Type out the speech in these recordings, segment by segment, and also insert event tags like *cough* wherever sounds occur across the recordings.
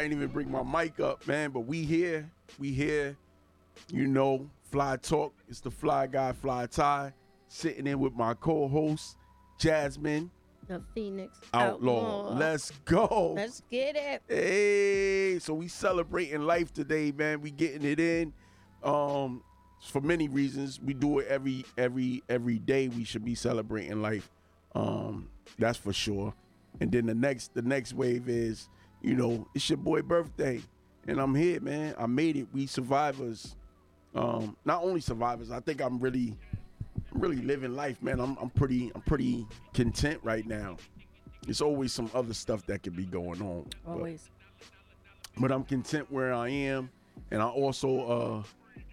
I ain't even bring my mic up, man. But we here, we here. You know, Fly Talk. It's the Fly Guy, Fly Tye, sitting in with my co-host Jasmine The Phoenix Outlaw. Let's go. Let's get it. Hey, so we celebrating life today, man. We getting it in. Um, for many reasons. We do it every every every day. We should be celebrating life. Um, that's for sure. And then the next the next wave is, you know, it's your boy birthday. And I'm here, man. I made it. We survivors. Um, not only survivors, I think I'm really I'm really living life, man. I'm I'm pretty I'm pretty content right now. It's always some other stuff that could be going on. but- Always. but I'm content where I am, and I also uh,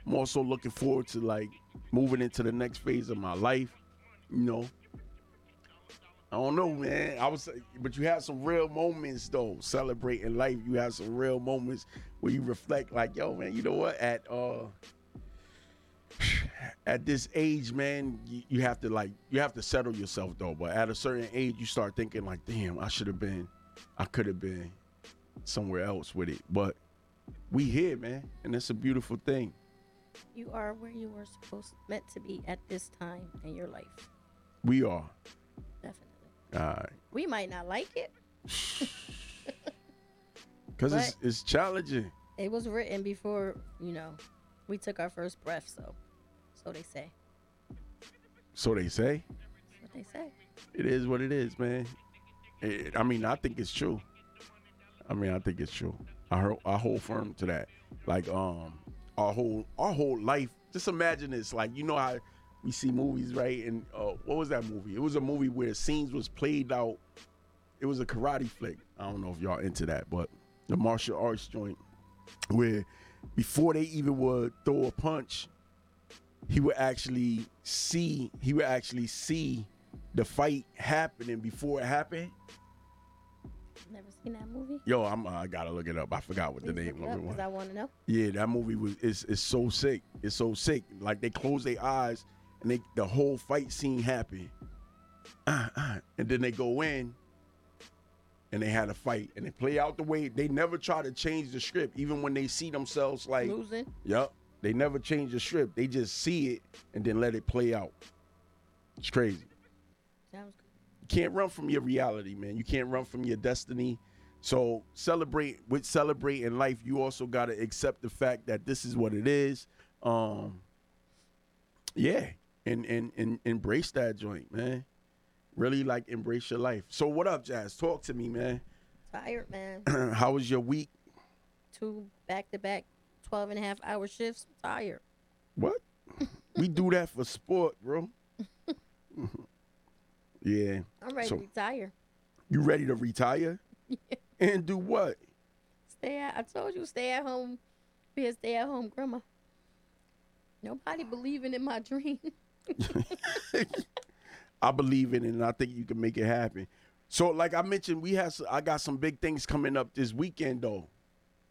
I'm also looking forward to like moving into the next phase of my life. You know, I don't know, man. I was, but you have some real moments though, celebrating life. You have some real moments where you reflect, like, yo, man, you know what? At uh, *sighs* at this age, man, you, you have to like you have to settle yourself though. But at a certain age, you start thinking like, damn, I should have been, I could have been somewhere else with it. But we here, man, and it's a beautiful thing. You are where you were supposed meant to be at this time in your life. We are. Definitely. Right. We might not like it. *laughs* Because it's, it's challenging. It was written before, you know, we took our first breath, so so they say. So they say. That's what they say. It is what it is, man. It- I mean, I think it's true. I mean, I think it's true. I heard, I hold firm to that. Like, um, our whole our whole life. Just imagine this. Like, you know how we see movies, right? And uh, what was that movie? It was a movie where scenes was played out. It was a karate flick. I don't know if y'all into that, but the martial arts joint where before they even would throw a punch, he would actually see he would actually see the fight happening before it happened. Never seen that movie? Yo, I'm I gotta look it up. I forgot what the name of it was. I want to know. Yeah, that movie was it's it's so sick. It's so sick. Like they close their eyes and they the whole fight scene happen. Ah, ah. and then they go in and they had a fight and they play out the way they never try to change the script, even when they see themselves like Losing. Yup. They never change the script. They just see it and then let it play out. It's crazy. Sounds good. You can't run from your reality, man. You can't run from your destiny. So celebrate with celebrate in life. You also gotta accept the fact that this is what it is. Um, yeah, and and and embrace that joint, man. Really like embrace your life. So what up, Jazz? Talk to me, man. Tired, man. *clears throat* How was your week? Two back to back 12 and a half hour shifts. Tired. What? we do *laughs* that for sport, bro. *laughs* yeah. I'm ready So- to retire. You ready to retire? *laughs* And do what? Stay at, I told you, stay at home. Be a stay at home grandma. Nobody believing in my dream. I believe in it, and I think you can make it happen. So, like I mentioned, we have I got some big things coming up this weekend, though.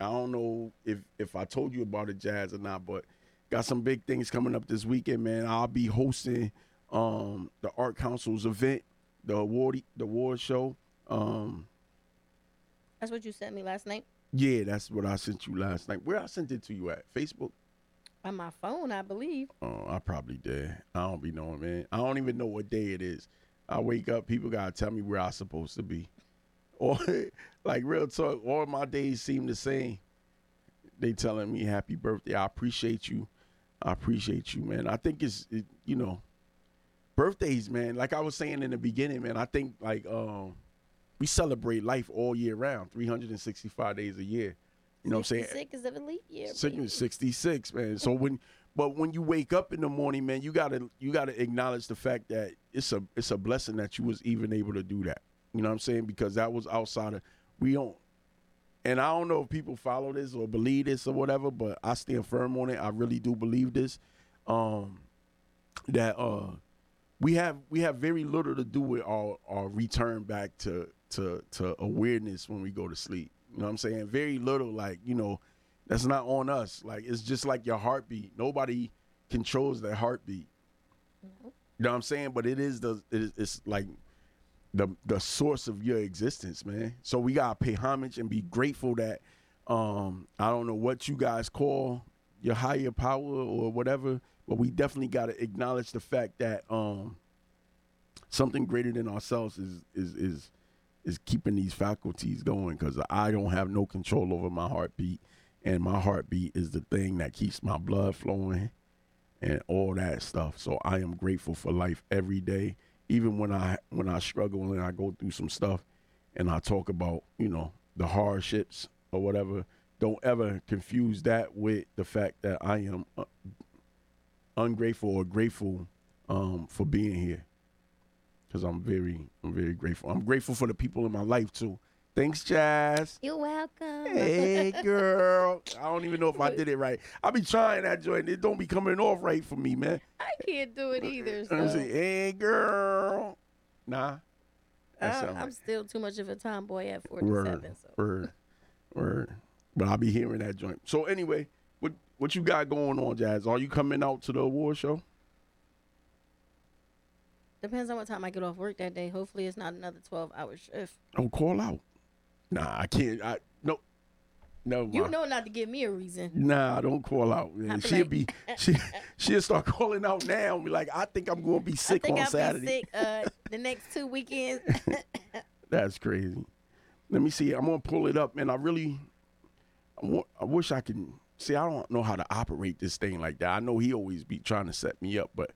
I don't know if if I told you about it, Jazz, or not, but got some big things coming up this weekend, man. I'll be hosting um the Art Council's event, the award the award show. Um, That's what you sent me last night yeah, that's what I sent you last night. Where I sent it to you at Facebook. On my phone, I believe. Oh, I probably did. I don't be knowing, man. I don't even know what day it is. I wake up, people gotta tell me where I'm supposed to be. *laughs* Or like real talk, all my days seem the same. They telling me happy birthday. I appreciate you. I appreciate you, man. I think it's it, you know, birthdays, man. Like I was saying in the beginning, man. I think like um, we celebrate life all year round, 365 days a year. You know what I'm saying? Sick is of elite year. Sick is 66, man. So when but when you wake up in the morning, man, you gotta you gotta acknowledge the fact that it's a it's a blessing that you was even able to do that. You know what I'm saying? Because that was outside of we don't and I don't know if people follow this or believe this or whatever, but I stand firm on it. I really do believe this. Um that uh we have we have very little to do with our, our return back to to to awareness when we go to sleep. You know what I'm saying? Very little, like, you know, that's not on us. Like it's just like your heartbeat. Nobody controls that heartbeat. You know what I'm saying? But it is the it is, it's like the the source of your existence, man. So we gotta pay homage and be grateful that Um, I don't know what you guys call your higher power or whatever, but we definitely got to acknowledge the fact that um, something greater than ourselves is is is is keeping these faculties going because I don't have no control over my heartbeat, and my heartbeat is the thing that keeps my blood flowing and all that stuff. So I am grateful for life every day, even when I when I struggle and I go through some stuff, and I talk about you know the hardships or whatever. Don't ever confuse that with the fact that I am uh, ungrateful or grateful um, for being here because I'm very, I'm very grateful. I'm grateful for the people in my life too. Thanks, Jazz. You're welcome. Hey, *laughs* girl. I don't even know if I did it right. I be trying that joint. It don't be coming off right for me, man. I can't do it either. Uh, I'm So saying, hey, girl. Nah. Sound I'm still too much of a tomboy at Word, 47. So word, word. But I'll be hearing that joint. So anyway, what what you got going on, Jazz? Are you coming out to the award show? Depends on what time I get off work that day. Hopefully, it's not another 12 hour shift. Oh, call out. Nah, I can't. I no, no. You know not to give me a reason. Nah, don't call out. Man. She'll like- be *laughs* she she'll start calling out now. and Be like, I think I'm gonna be I sick think on I'll Saturday. be sick uh, the next two weekends. *laughs* That's crazy. Let me see. I'm gonna pull it up, man. I really, I, want, I wish I can see. I don't know how to operate this thing like that. I know he always be trying to set me up, but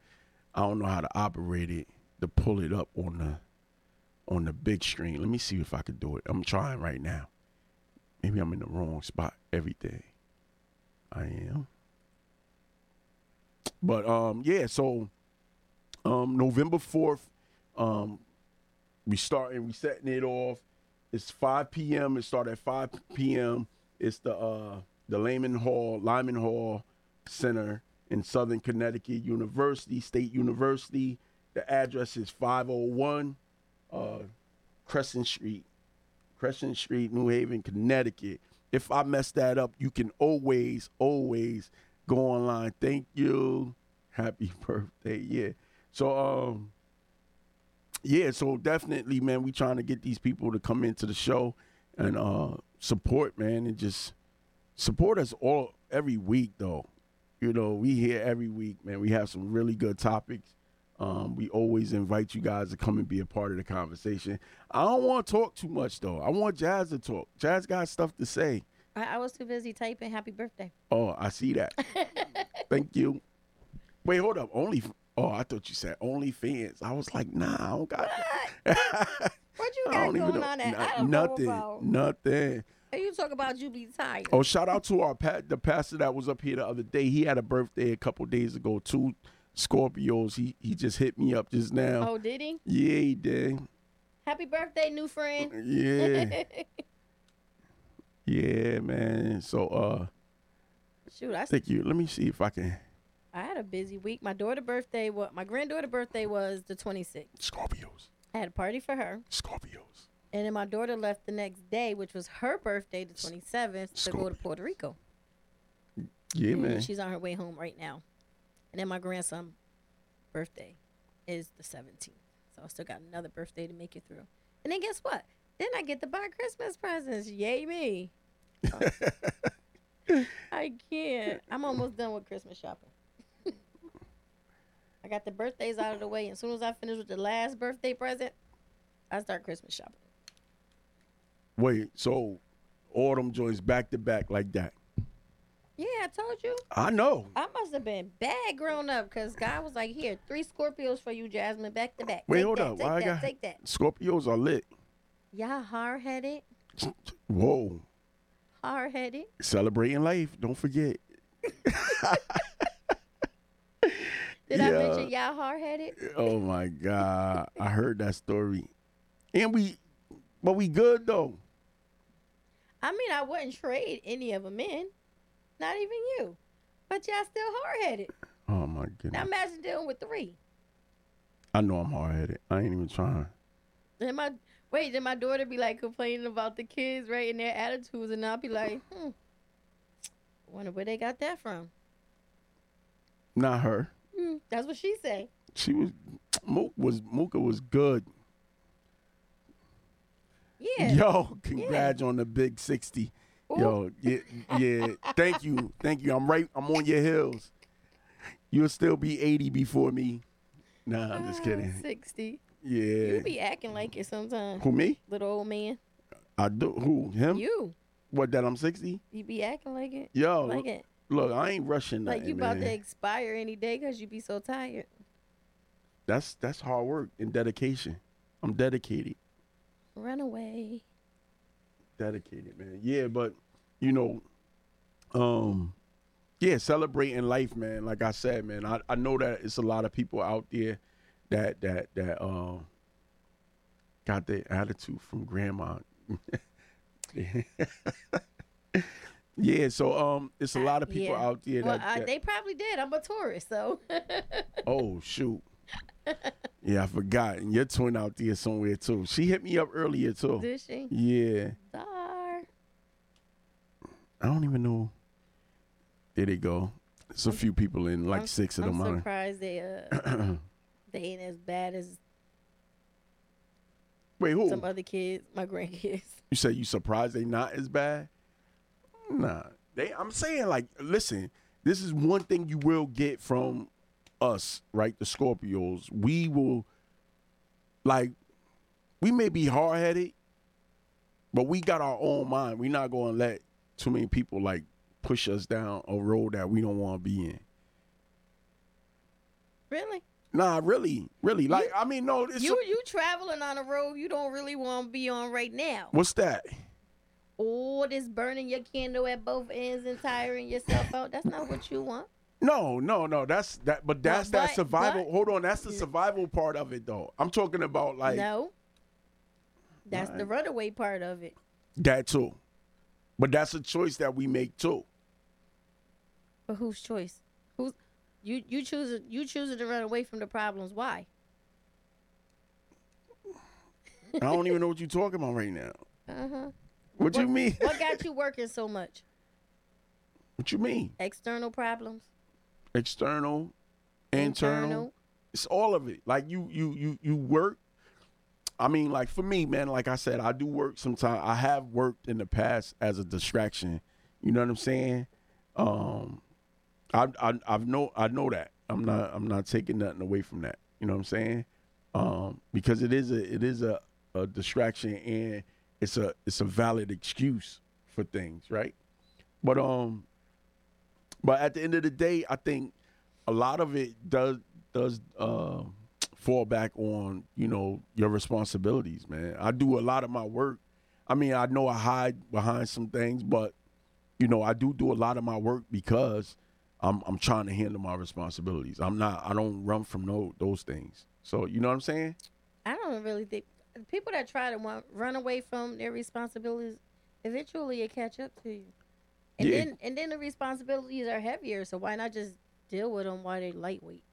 I don't know how to operate it to pull it up on the on the big screen. Let me see if I can do it. I'm trying right now. Maybe I'm in the wrong spot. Everything. I am. But um, yeah. So um, November fourth, um, we starting we setting it off. It's 5 p.m. It started at 5 p.m. It's the uh the Lyman Hall, Lyman Hall Center in Southern Connecticut University, State University. The address is 501 uh Crescent Street, Crescent Street, New Haven, Connecticut. If I mess that up, you can always, always go online. Thank you. Happy *laughs* birthday. Yeah. So um yeah, so definitely, man, we trying to get these people to come into the show and uh support, man, and just support us all every week though. You know, we here every week, man. We have some really good topics. Um, we always invite you guys to come and be a part of the conversation. I don't want to talk too much though. I want Jazz to talk. Jazz got stuff to say. I, I was too busy typing happy birthday. Oh, I see that. *laughs* Thank you. Wait, hold up. Only. Oh, I thought you said only fans. I was like, nah, I don't got. What *laughs* what you I got going know. on? At? No- don't nothing. Nothing. Hey, you talk about you be tired. Oh, shout out to our pa- the pastor that was up here the other day. He had a birthday a couple days ago. Two Scorpios. He he just hit me up just now. Oh, did he? Yeah, he did. Happy birthday, new friend. Yeah, *laughs* yeah, man. So uh, Shoot, I, thank you. Let me see if I can. I had a busy week. My daughter birthday, what? My granddaughter birthday was the 26th. Scorpios. I had a party for her, Scorpios. And then my daughter left the next day, which was her birthday, the 27th, to go to Puerto Rico. Yeah, And man. She's on her way home right now. And then my grandson birthday is the 17th. So I still got another birthday to make it through. And then guess what? Then I get to buy Christmas presents. Yay me. *laughs* I can't. I'm almost done with Christmas shopping. *laughs* I got the birthdays out of the way. And as soon as I finish with the last birthday present, I start Christmas shopping. Wait, so all them joints back to back like that? Yeah, I told you. I know. I must have been bad grown up because God was like, here, three Scorpios for you, Jasmine, back to back. Wait, take hold that, up. Take Why I that, got- take that. Scorpios are lit. Y'all hard headed. *laughs* Whoa. Hard headed. Celebrating life. Don't forget. *laughs* Did I mention y'all hard headed? Oh my God. I heard that story. And we but we good though. I mean, I wouldn't trade any of them in. Not even you. But y'all still hard headed. Oh my goodness! Now imagine dealing with three. I know I'm hard headed. I ain't even trying. Then my wait, then my daughter be like complaining about the kids, right, and their attitudes, and I'll be like, hmm. Wonder where they got that from. Not her. Hmm, that's what she say. She was Mook was Mooka was good. Yeah. Yo, congrats on the big 60. Yo, yeah, yeah. Thank you, thank you. I'm right. I'm on your heels. You'll still be 80 before me. Nah, I'm just kidding. Ah, Sixty. Yeah. You be acting like it sometimes, Who me? little old man. I do. Who him? You, What? That I'm 60? you be acting like it, Yo, like it, look, I ain't rushing nothing, like you about man. to expire any day because you be so tired. That's that's hard work and dedication. I'm dedicated. Run away. dedicated, man. Yeah, but you know, um, yeah, celebrating life, man. Like I said, man, I, I know that it's a lot of people out there that that that um got their attitude from grandma. *laughs* yeah, so um, it's a lot of people Yeah. out there Well, that, I, that- they probably did. I'm a Taurus, so *laughs* oh shoot. Yeah, I forgot. And your twin out there somewhere too. She hit me up earlier too. did she? Yeah. Dar. I don't even know. There they go. It's a few people in, like I'm- six of them. I'm surprised they uh *clears throat* they ain't as bad as Wait, who? some other kids, my grandkids. You say you surprised they not as bad? Nah, they. I'm saying like, listen, this is one thing you will get from us, right? The Scorpios. We will, like, we may be hard headed, but we got our own mind. we not going to let too many people like push us down a road that we don't want to be in. Really? Nah, really, really. Like, I mean, no. It's You you traveling on a road you don't really want to be on right now. what's that? Oh, this burning your candle at both ends and tiring yourself out. That's not what you want. No, no, no. That's that. But that's that but- survival. but- Hold on, that's the survival part of it, though. I'm talking about like no. That's the runaway part of it. that too. But that's a choice that we make too. But whose choice? Who's you you choose you choosing to run away from the problems. Why? I don't even know what you're talking about right now. Uh-huh. What you mean? What got you working so much? What you mean? External problems? External, internal. It's all of it. Like you, you, you, you work. I mean, like for me, man. Like I said, I do work sometimes. I have worked in the past as a distraction. You know what I'm saying? Um, I, I, I've know, I know that. I'm not, I'm not taking nothing away from that. You know what I'm saying? Um, because it is a, it is a, a distraction and it's a, it's a valid excuse for things, right? But um, but at the end of the day, I think a lot of it does does uh, fall back on you know your responsibilities, man. I do a lot of my work. I mean, I know I hide behind some things, but you know, I do do a lot of my work because I'm I'm trying to handle my responsibilities. I'm not. I don't run from no those things. So you know what I'm saying? I don't really think people that try to run, away from their responsibilities eventually it catch up to you. And Yeah. then and then the responsibilities are heavier, so why not just deal with them while they're lightweight?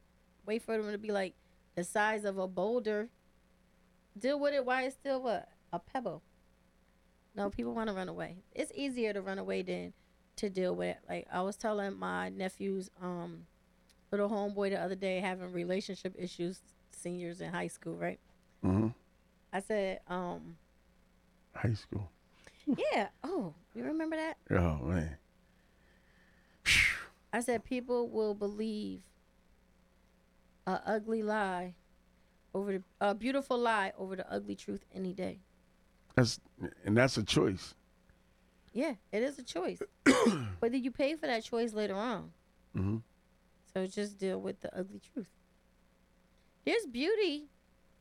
Wait for them to be like the size of a boulder. Deal with it while it's still what? A pebble. No, people want to run away. It's easier to run away than to deal with it. Like I was telling my nephew's um little homeboy the other day having relationship issues, seniors in high school, right? Mm-hmm. I said, um, High school. Yeah. Oh, you remember that? Oh man. I said people will believe a ugly lie over the a beautiful lie over the ugly truth any day. That's and that's a choice. Yeah, it is a choice. *coughs* but then you pay for that choice later on. Mm-hmm. So just deal with the ugly truth. There's beauty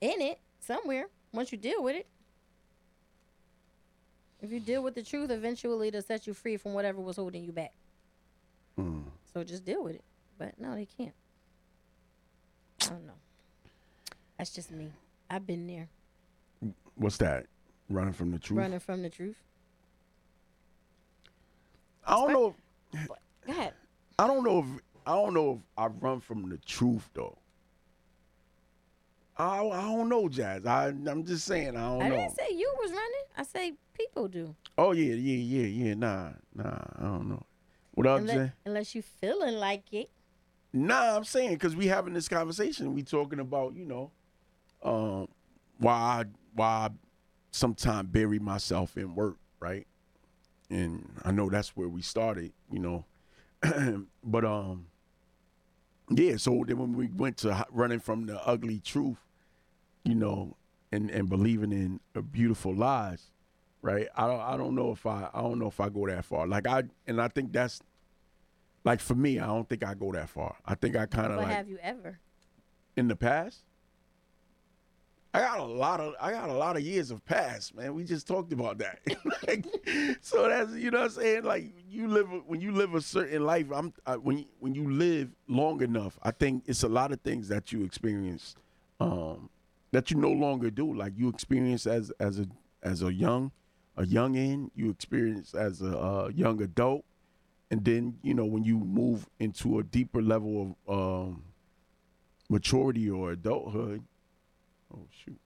in it somewhere once you deal with it. If you deal with the truth, eventually it'll set you free from whatever was holding you back. Mm. So just deal with it. But no, they can't. I don't know. That's just me. I've been there, What's that? Running from the truth. running from the truth. I don't know. If, Go ahead. I don't know if I don't know if I run from the truth though. I, I don't know, Jazz. I I'm just saying I don't I know. I didn't say you was running. I say people do. oh yeah, yeah, yeah, yeah. Nah, nah. I don't know. What Unless, Jay? unless you feeling like it. Nah, I'm saying because we having this conversation. We talking about you know, um, why I, why I sometimes bury myself in work, right? and I know that's where we started, you know. *clears throat* but um, yeah. So then when we went to running from the ugly truth, you know, and and believing in a beautiful lies, right? I don't I don't know if I I don't know if I go that far. Like I and I think that's like for me, I don't think I go that far. I think I kind of like have you ever? in the past. I got a lot of I got a lot of years of past, man. We just talked about that. *laughs* like, so that's you know what I'm saying. Like you live when you live a certain life. I'm I, when you, when you live long enough. I think it's a lot of things that you experience um, that you no longer do. Like you experience as as a as a young a youngin, you experience as a young adult, and then you know when you move into a deeper level of um, maturity or adulthood. Oh shoot.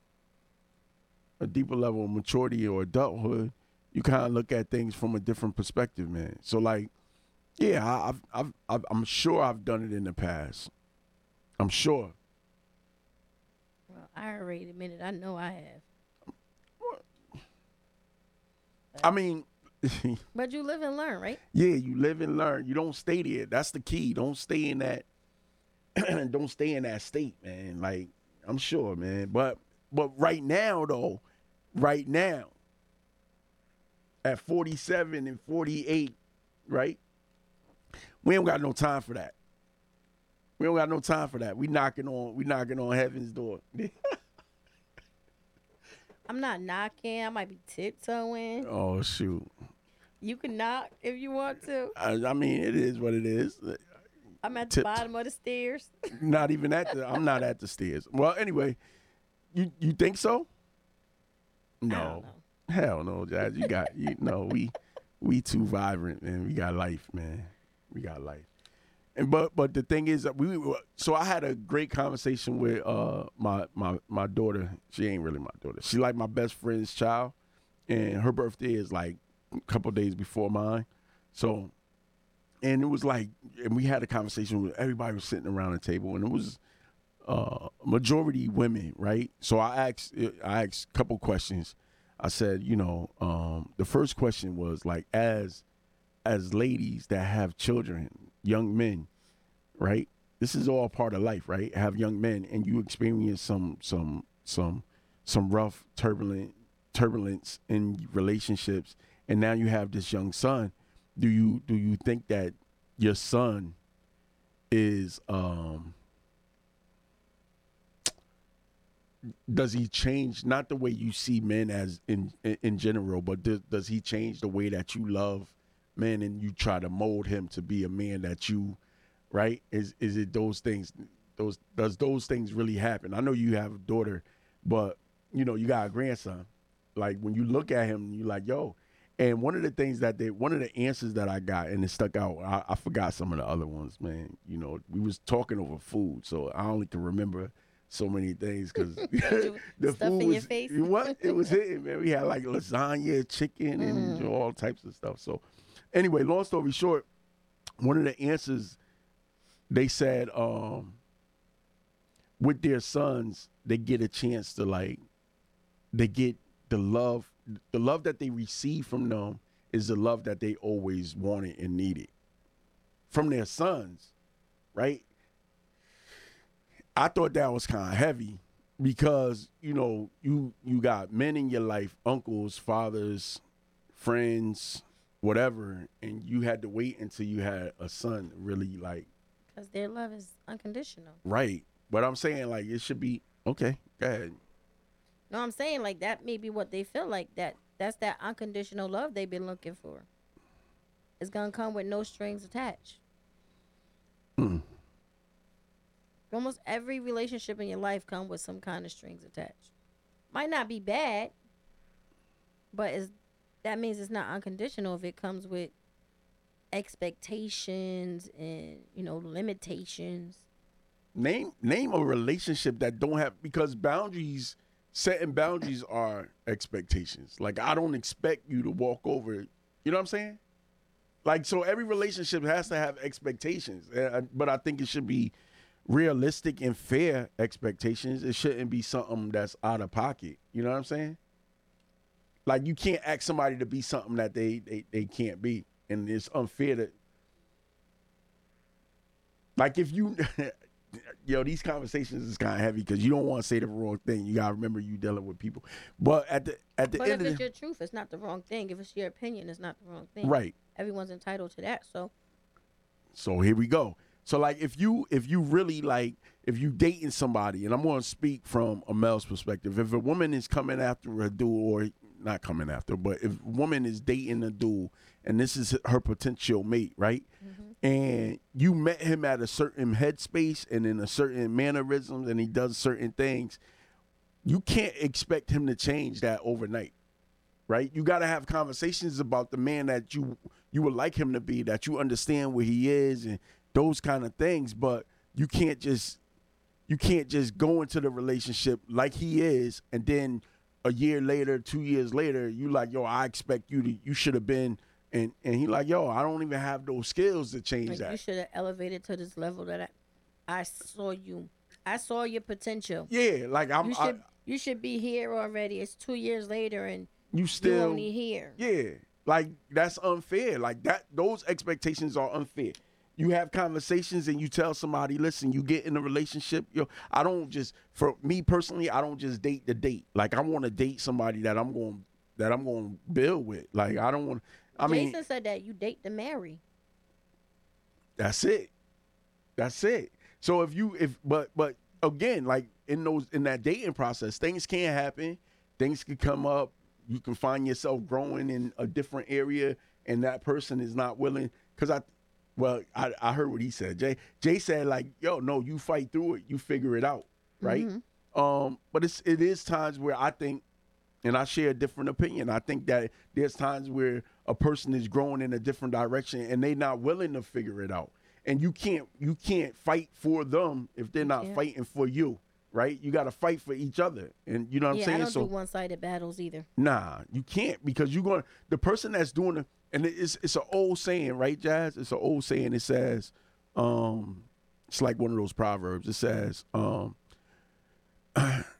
A deeper level of maturity or adulthood, you kind of look at things from a different perspective, man. So like, yeah, I've, I've, I've, I'm sure I've done it in the past. I'm sure. I already admitted I know I have. I mean, *laughs* But you live and learn, right? yeah, you live and learn. You don't stay there. That's the key. Don't stay in that. *clears throat* don't stay in that state, man. Like I'm sure, man. But but right now, though, right now, at 47 and 48, right? We don't got no time for that. We don't got no time for that. We knocking on we knocking on heaven's door. *laughs* I'm not knocking. I might be tiptoeing. oh shoot. You can knock if you want to. I, I mean, it is what it is. I'm at the Tip- bottom of the stairs. *laughs* not even at the I'm not at the stairs. Well, anyway, you you think so? No. Hell no, Jazz. You got you know, we we too vibrant, man. We got life, man. We got life. And but but the thing is we so I had a great conversation with uh my my my daughter. She ain't really my daughter. She like my best friend's child. And her birthday is like a couple days before mine. So and it was like and we had a conversation with everybody was sitting around the table and it was uh majority women, right? So I asked I asked a couple questions. I said, you know, um, the first question was like, as as ladies that have children, young men, right? This is all part of life, right? Have young men, and you experience some some some some rough, turbulent turbulence in relationships, and now you have this young son. Do you do you think that your son is um does he change not the way you see men as in in, general but does, does he change the way that you love men and you try to mold him to be a man that you right? Is is it those things those does those things really happen? I know you have a daughter but you know you got a grandson. Like when you look at him you like yo. And one of the things that they one of the answers that i got and it stuck out I, I forgot some of the other ones man. You know we was talking over food so i only can remember so many things because *laughs* *laughs* the Stuff food in your was face. what it was *laughs* hitting man. We had like lasagna chicken and you all types of stuff. So anyway long story short one of the answers they said um with their sons they get a chance to like they get the love the love that they receive from them is the love that they always wanted and needed from their sons right? I thought that was kind of heavy because you know you you got men in your life uncles fathers friends whatever and you had to wait until you had a son really like Because their love is unconditional. right but i'm saying like it should be okay go ahead No, I'm saying like that may be what they feel like. That that's that unconditional love they've been looking for. It's gonna come with no strings attached. Mm. Almost every relationship in your life come with some kind of strings attached. Might not be bad, but it's, that means it's not unconditional if it comes with expectations and you know limitations. name name a relationship that don't have because boundaries setting boundaries are expectations. Like i don't expect you to walk over you know what i'm saying? Like so every relationship has to have expectations but i think it should be realistic and fair expectations. It shouldn't be something that's out of pocket you know what i'm saying? Like you can't ask somebody to be something that they they, they can't be, and it's unfair to. Like if you, *laughs* yo, these conversations is kind of heavy because you don't want to say the wrong thing. You gotta remember you dealing with people. But at the at the But end if it's the your truth, it's not the wrong thing. If it's your opinion, it's not the wrong thing. right, Everyone's entitled to that. So So here we go. So like if you if you really like if you dating somebody, and I'm gonna speak from a male's perspective, if a woman is coming after a dude or not coming after, but if a woman is dating a dude and this is her potential mate, right? Mm-hmm. And you met him at a certain headspace and in a certain mannerisms and he does certain things, you can't expect him to change that overnight right? You got to have conversations about the man that you you would like him to be, that you understand where he is and those kind of things, but you can't just you can't just go into the relationship like he is and then a year later, 2 years later, you like, "Yo, I expect you to you should have been and and he like, "Yo, I don't even have those skills to change like, you should have elevated to this level that I, I saw you. I saw your potential. Yeah, like I'm You I, should you should be here already. It's two years later and you you still only here. Yeah, like that's unfair. Like that, those expectations are unfair. You have conversations and you tell somebody, listen, you get in a relationship. Yo, I don't just for me personally, I don't just date the date. Like I want to date somebody that I'm going that I'm going to build with. Like I don't want. I Jason mean, said that you date to marry. that's it. That's it. So if you if but but again, like in those in that dating process, things can happen. Things can come up. You can find yourself growing in a different area, and that person is not willing. Because I, well, I, I heard what he said. Jay Jay said like, yo, no, you fight through it. You figure it out, right? Um, but it's it is times where I think, and I share a different opinion. I think that there's times where a person is growing in a different direction and they're not willing to figure it out. And you can't you can't fight for them if they're not can't. fighting for you, right? You got to fight for each other, and you know what I'm yeah, I saying. don't so do one sided battles either. Nah, you can't because you're going to the person that's doing it, and it's it's an old saying, right, Jazz? It's an old saying. It says, um, it's like one of those proverbs. It says, um, *clears throat*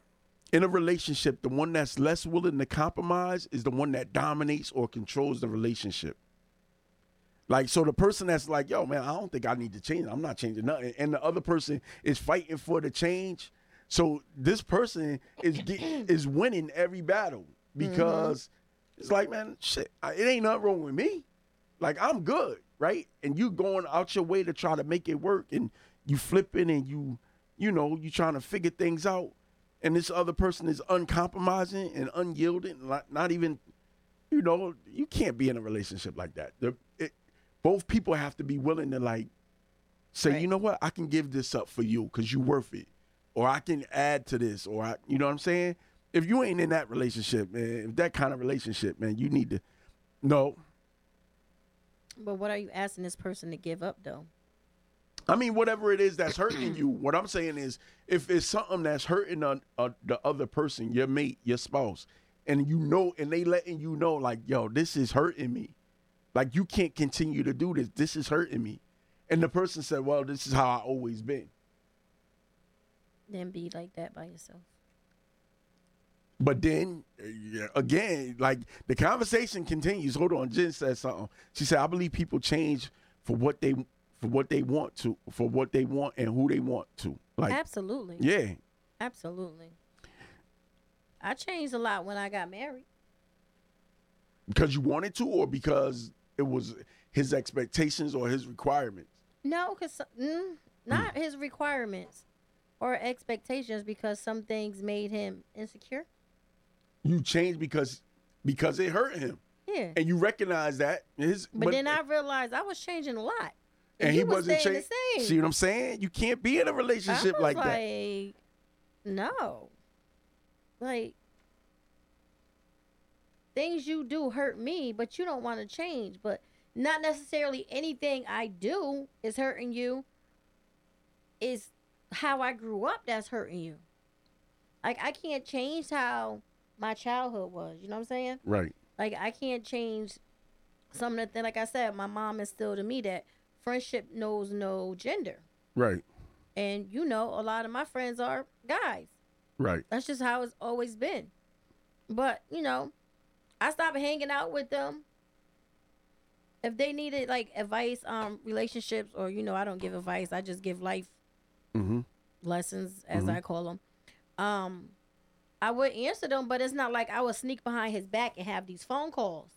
in a relationship, the one that's less willing to compromise is the one that dominates or controls the relationship. Like so, the person that's like, "Yo, man, I don't think I need to change. I'm not changing nothing," and the other person is fighting for the change. So this person is get, *clears throat* is winning every battle because mm-hmm. it's like, man, shit, I- it ain't nothing wrong with me. Like I'm good, right? And you going out your way to try to make it work, and you flipping, and you, you know, you trying to figure things out, and this other person is uncompromising and unyielding, not, not even, you know, you can't be in a relationship like that. The, it, both people have to be willing to like say, Right. you know what, I can give this up for you because you're worth it, or I can add to this, or I, you know what I'm saying. If you ain't in that relationship, man, if that kind of relationship, man, you need to, no, But what are you asking this person to give up though? I mean, whatever it is that's hurting you. *clears throat* What I'm saying is, if it's something that's hurting a, a, the other person, your mate, your spouse, and you know, and they letting you know, like, yo, this is hurting me. Like, you can't continue to do this. This is hurting me. And the person said, well, this is how I always been. Then be like that by yourself. But then again, like the conversation continues. Hold on, Jen said something. She said, "I believe people change for what they for what they want to, for what they want and who they want to." Like, Absolutely. yeah, Absolutely. I changed a lot when I got married. because you wanted to, or because it was his expectations or his requirements. No, because mm, not his requirements or expectations, because some things made him insecure. You changed because because it hurt him, Yeah. and you recognize that. His, But, then I realized I was changing a lot. And he, was wasn't staying changing. the same. See what I'm saying? You can't be in a relationship like, like, that. no. Like, things you do hurt me, but you don't want to change. But not necessarily anything I do is hurting you. Is how I grew up that's hurting you. Like, I can't change how my childhood was. You know what I'm saying? Right. Like I can't change some of the things. Like I said, my mom instilled in me that friendship knows no gender, Right. and you know, a lot of my friends are guys. Right. That's just how it's always been. But you know, I stopped hanging out with them. If they needed like advice on relationships, or you know, I don't give advice. I just give life Mm-hmm. lessons, as Mhm. I call them. Um, I would answer them, but it's not like I would sneak behind his back and have these phone calls.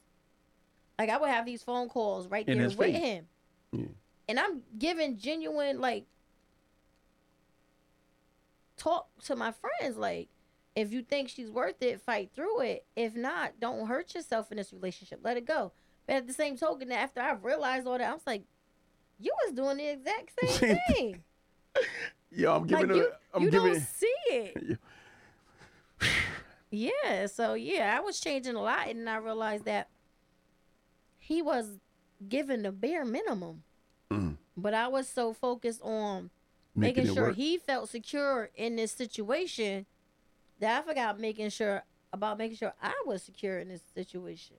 Like I would have these phone calls right In there with face. him, Yeah. and I'm giving genuine like talk to my friends. Like, if you think she's worth it, fight through it. If not, don't hurt yourself in this relationship. Let it go. But at the same token, after I realized all that, I was like, you was doing the exact same *laughs* thing. Yeah, I'm giving like you, it. I'm you giving. don't see it. *laughs* Yeah, so yeah, I was changing a lot, and I realized that he was given the bare minimum, Mm. but I was so focused on making, making sure work. he felt secure in this situation that I forgot making sure about making sure I was secure in this situation.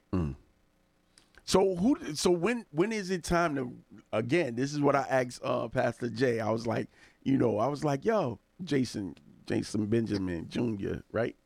So who? So when when is it time to? Again, this is what I asked uh, Pastor Jay. I was like, you know, I was like, yo, Jason, Jason Benjamin Jr. Right?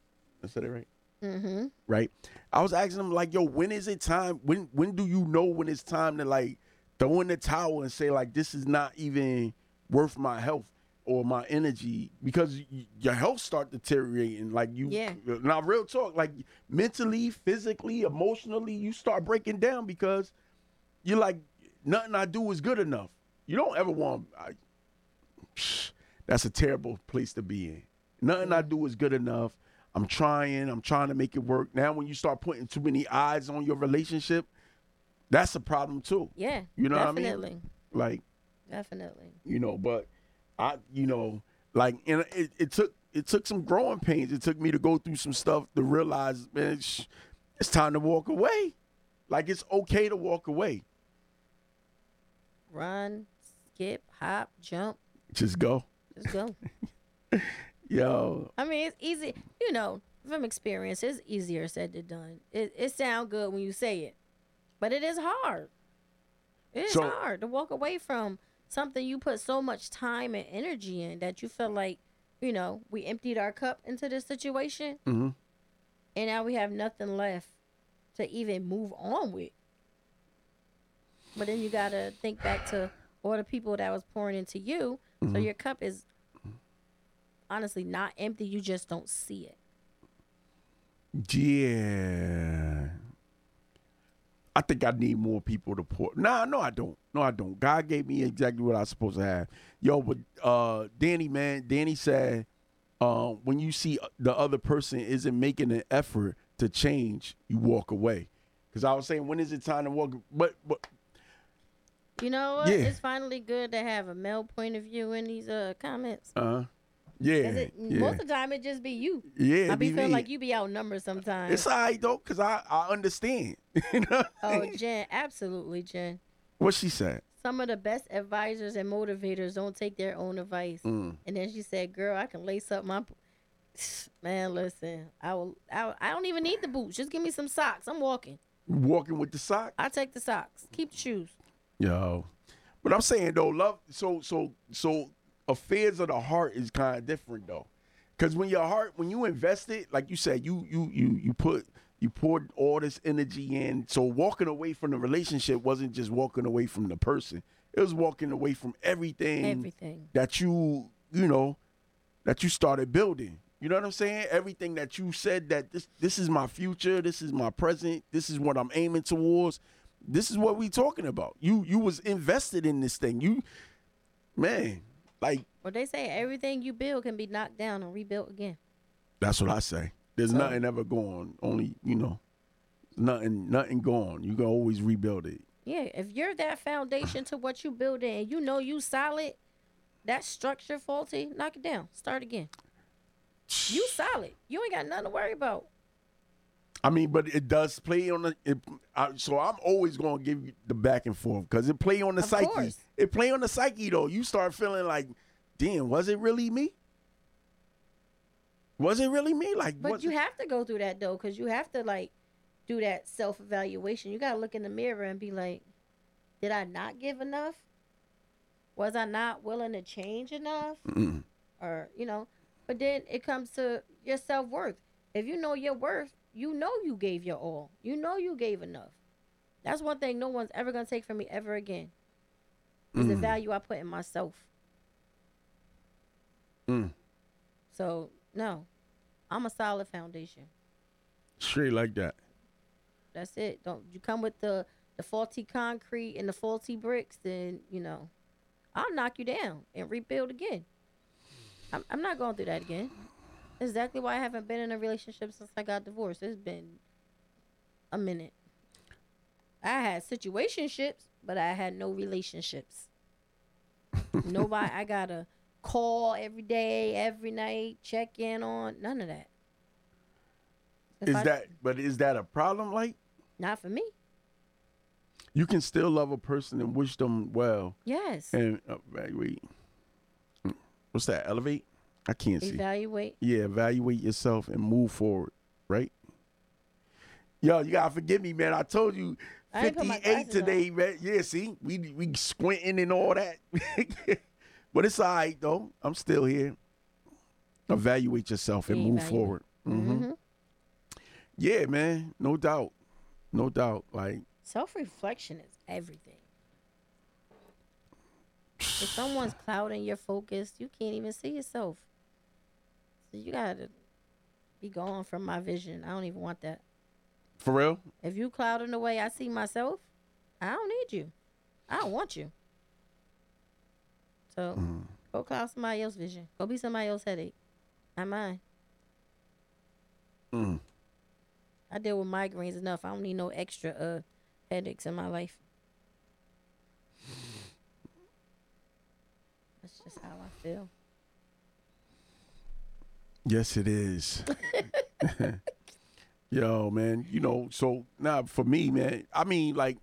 I said it right. Mm-hmm. Right. I was asking him like, yo, when is it time? When when do you know when it's time to like throw in the towel and say like this is not even worth my health or my energy because y- your health start deteriorating like you Yeah. now real talk like mentally physically emotionally you start breaking down because you're like nothing i do is good enough you don't ever want I, that's a terrible place to be in nothing i do is good enough i'm trying i'm trying to make it work. Now when you start putting too many eyes on your relationship that's a problem too. Yeah, You know what I mean? like definitely. you know but i you know like and it, it took it took some growing pains. It took me to go through some stuff to realize man it's, it's time to walk away. Like it's okay to walk away. Run, skip, hop, jump, just go. Just go. *laughs* yo I mean, it's easy. You know, from experience, it's easier said than done. It it sounds good when you say it, but it is hard. It is So- hard to walk away from something you put so much time and energy in that you feel like, you know, we emptied our cup into this situation, hmm and now we have nothing left to even move on with. But then you gotta think back to all the people that was pouring into you, so your cup is honestly not empty. You just don't see it. yeah i think i need more people to pour nah no i don't no i don't god gave me exactly what i was supposed to have yo but uh danny man danny said um, when you see the other person isn't making an effort to change, you walk away. Because I was saying, when is it time to walk? But but You know what? Yeah. It's finally good to have a male point of view in these uh comments. uh, yeah, it, yeah, Most of the time, it just be you. yeah. I be me, feeling me. like you be outnumbered sometimes. It's alright though, cause I I understand. *laughs* you know oh. Jen, absolutely, Jen. what she said. Some of the best advisors and motivators don't take their own advice. Mm. And then she said, "Girl, I can lace up my." *sighs* Man, listen, I will, I will. I don't even need the boots. Just give me some socks. I'm walking. Walking with the socks. I take the socks. Keep the shoes. Yo, but I'm saying though, love. So so so affairs of the heart is kind of different though, because when your heart, when you invest it, like you said, you you you you put you poured all this energy in. So walking away from the relationship wasn't just walking away from the person; it was walking away from everything, Everything. that you you know that you started building. You know what I'm saying? Everything that you said that this this is my future, this is my present, this is what I'm aiming towards. This is what we talking about. You you was invested in this thing. You man, like Well, they say everything you build can be knocked down and rebuilt again. that's what I say. There's So- nothing ever gone. Only, you know, nothing nothing gone. You can always rebuild it. Yeah, if you're that foundation to what you building and you know you solid, that structure faulty, knock it down. Start again. You solid. You ain't got nothing to worry about. I mean, but it does play on the. It, I, so I'm always gonna give you the back and forth because it play on the Of psyche. course. It play on the psyche though. You start feeling like, damn, was it really me? Was it really me? Like, But you it- have to go through that though, because you have to like do that self evaluation. You gotta look in the mirror and be like, did I not give enough? Was I not willing to change enough? Or, you know, but then it comes to your self worth. If you know your worth, you know you gave your all. You know you gave enough. That's one thing no one's ever gonna take from me ever again. Is the Mm. value I put in myself. Mm. So no, I'm a solid foundation. Straight like that. That's it. Don't you come with the the faulty concrete and the faulty bricks, then you know, I'll knock you down and rebuild again. I'm I'm not going through that again. Exactly why I haven't been in a relationship since I got divorced. It's been a minute. I had situationships, but I had no relationships. Nobody I gotta call every day, every night, check in on none of that. If Is I- that but is that a problem? Like not for me? you can still love a person and wish them well Yes. and uh, evaluate. Mm. What's that? Elevate? I can't see. Evaluate. Yeah, evaluate yourself and move forward, right? Yo, you gotta forgive me, man. I told you I ain't put my 58 glasses on. today, man. Yeah, see, we we squinting and all that. *laughs* but it's all right though. I'm still here. Evaluate yourself and move Evaluate. forward. hmm hmm Yeah, man. No doubt. No doubt. Like Self reflection is everything. If someone's *sighs* clouding your focus, you can't even see yourself. So you gotta be gone from my vision. I don't even want that. For real? If you clouding the way I see myself, I don't need you. I don't want you. So Mm. go cloud somebody else's vision. Go be somebody else's headache. Not mine. Mm. I deal with migraines enough. I don't need no extra uh headaches in my life. That's just how I feel. Yes, it is. *laughs* Yo, man, you know, so now for me, man, I mean, like,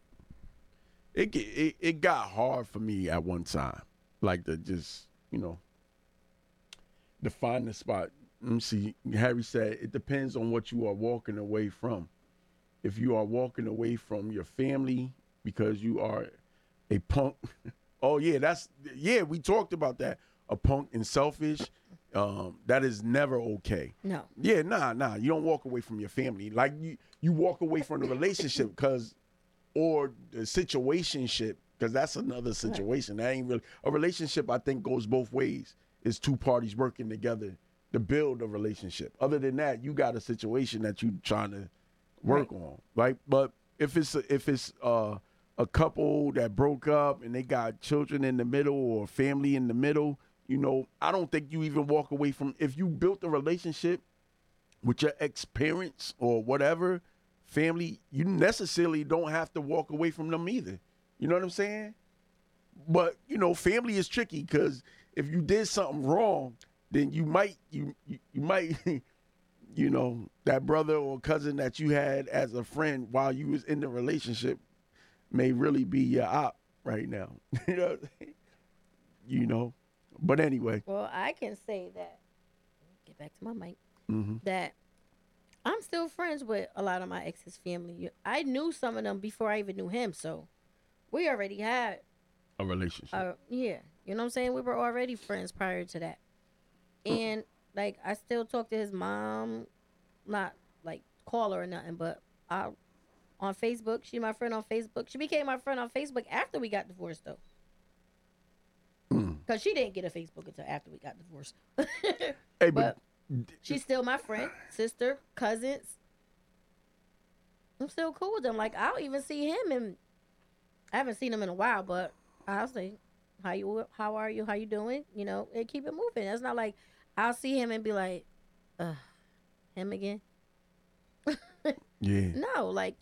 it, it it got hard for me at one time, like to just, you know, define the spot. Let me see. Harry said it depends on what you are walking away from. If you are walking away from your family because you are a punk, *laughs* oh yeah, that's yeah, we talked about that. A punk and selfish, um, that is never okay. No. Yeah, nah, nah. You don't walk away from your family. Like you, you walk away from the relationship because, or the situationship, because that's another situation. That ain't really a relationship. I think goes both ways. It's two parties working together to build a relationship. Other than that, you got a situation that you trying to work on, right? But if it's a, if it's uh, a couple that broke up and they got children in the middle or family in the middle, you know, I don't think you even walk away from if you built a relationship with your ex parents or whatever family, you necessarily don't have to walk away from them either. You know what I'm saying? But you know, family is tricky because if you did something wrong, then you might you you, you might *laughs* you know that brother or cousin that you had as a friend while you was in the relationship may really be your op right now. *laughs* you know, you know. But anyway, Well, I can say that. Get back to my mic. hmm That I'm still friends with a lot of my ex's family. I knew some of them before I even knew him, so we already had a relationship. Uh, yeah, you know what I'm saying. We were already friends prior to that, and like I still talk to his mom, not like call her or nothing, but I on Facebook. She my friend on Facebook. She became my friend on Facebook after we got divorced though, Mm. Because she didn't get a Facebook until after we got divorced. *laughs* Hey, but but she's still my friend, sister, cousins. I'm still cool with them. Like I don't even see him, and I haven't seen him in a while. But I'll say, "How you? How are you? How you doing?" You know, and keep it moving. It's not like I'll see him and be like, "Ugh, him again." *laughs* yeah, No, like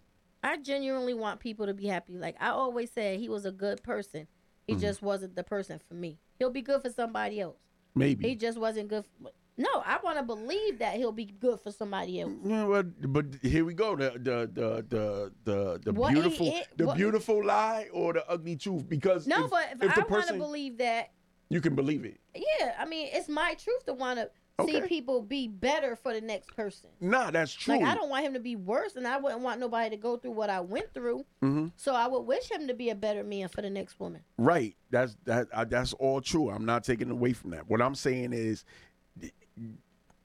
I genuinely want people to be happy. Like I always said, he was a good person. He Mhm. just wasn't the person for me. He'll be good for somebody else. maybe. He just wasn't good. For, no, I want to believe that he'll be good for somebody else. Yeah, well, but here we go. The the the the the, the What beautiful is- the what- beautiful lie or the ugly truth. Because No, if, but if, if I want to believe that, you can believe it. yeah, I mean, it's my truth to want to see people be better for the next person. Nah, that's true. Like I don't want him to be worse, and I wouldn't want nobody to go through what I went through. hmm So I would wish him to be a better man for the next woman. Right. That's that. Uh, that's all true. I'm not taking away from that. What I'm saying is,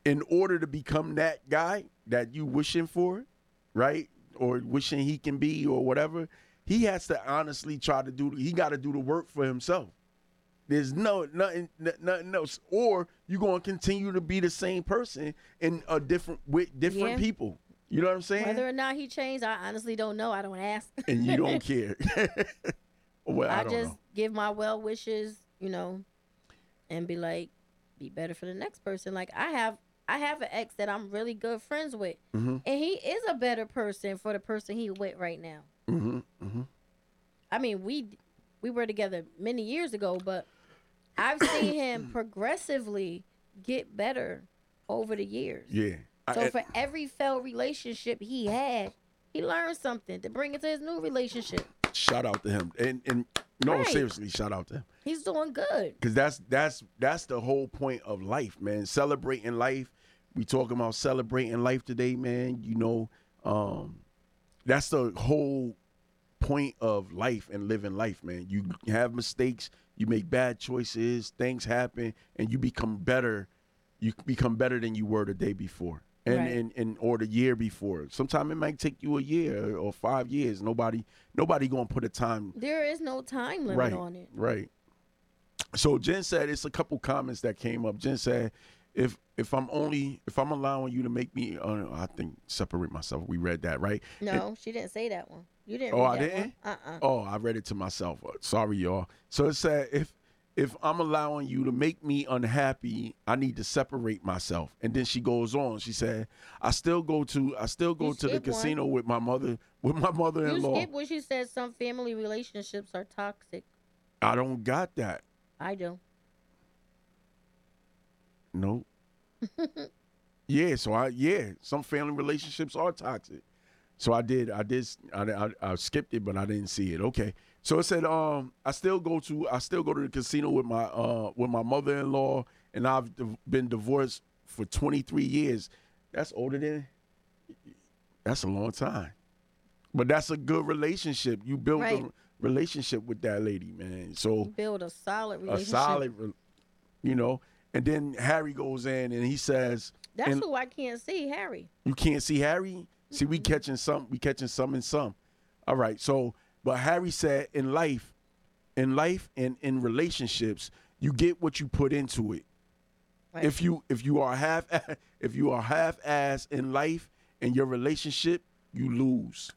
in order to become that guy that you wishing for, right? Or wishing he can be or whatever, he has to honestly try to do he got to do the work for himself. There's no nothing nothing else or you're going to continue to be the same person in a different with different Yeah. people. You know what I'm saying? Whether or not he changed, I honestly don't know. I don't ask. and you don't *laughs* care. *laughs* well, I, I, don't just know. give my well wishes, you know, and be like, be better for the next person. Like I have, I have an ex that I'm really good friends with, Mhm. and he is a better person for the person he with right now. hmm hmm I mean, we we were together many years ago, but I've seen *coughs* him progressively get better over the years. Yeah. So I- for every failed relationship he had, he learned something to bring it to his new relationship. shout out to him. And and no, Right. seriously, shout out to him. He's doing good. Cause that's that's that's the whole point of life, man. Celebrating life. We talking about celebrating life today, man. You know, um, that's the whole point of life and living life, man. You have mistakes, you make bad choices, things happen, and you become better. You become better than you were the day before. And, Right. and, and or the year before. Sometimes it might take you a year or five years. Nobody nobody gonna put a time There is no time limit right, on it. Right. So Jen said it's a couple comments that came up. Jen said, if if I'm only if I'm allowing you to make me, uh, I think separate myself. We read that right. No, she didn't say that one. You didn't. Oh, I didn't? One. Uh-uh. Oh, I read it to myself. Uh, Sorry, y'all. So it said if if I'm allowing you to make me unhappy, I need to separate myself. And then she goes on. She said, I still go to I still go You to the skipped one. casino with my mother with my mother-in-law. You skip what she said. Some family relationships are toxic. I don't got that. I do. No. *laughs* yeah, so I yeah, some family relationships are toxic. So I did I did I, I, I skipped it, but I didn't see it. Okay, so it said um I still go to I still go to the casino with my uh with my mother in law, and I've been divorced for 23 years. That's older than that's a long time, but that's a good relationship. You built Right. a relationship with that lady, man. So Build a solid relationship. a solid, you know. And then Harry goes in and he says, That's who I can't see, Harry. "You can't see Harry. See, we catching some, we catching some and some. All right. So, but Harry said, in life, in life and in relationships, you get what you put into it. Right. If you if you are half *laughs* if you are half ass in life and your relationship, you lose.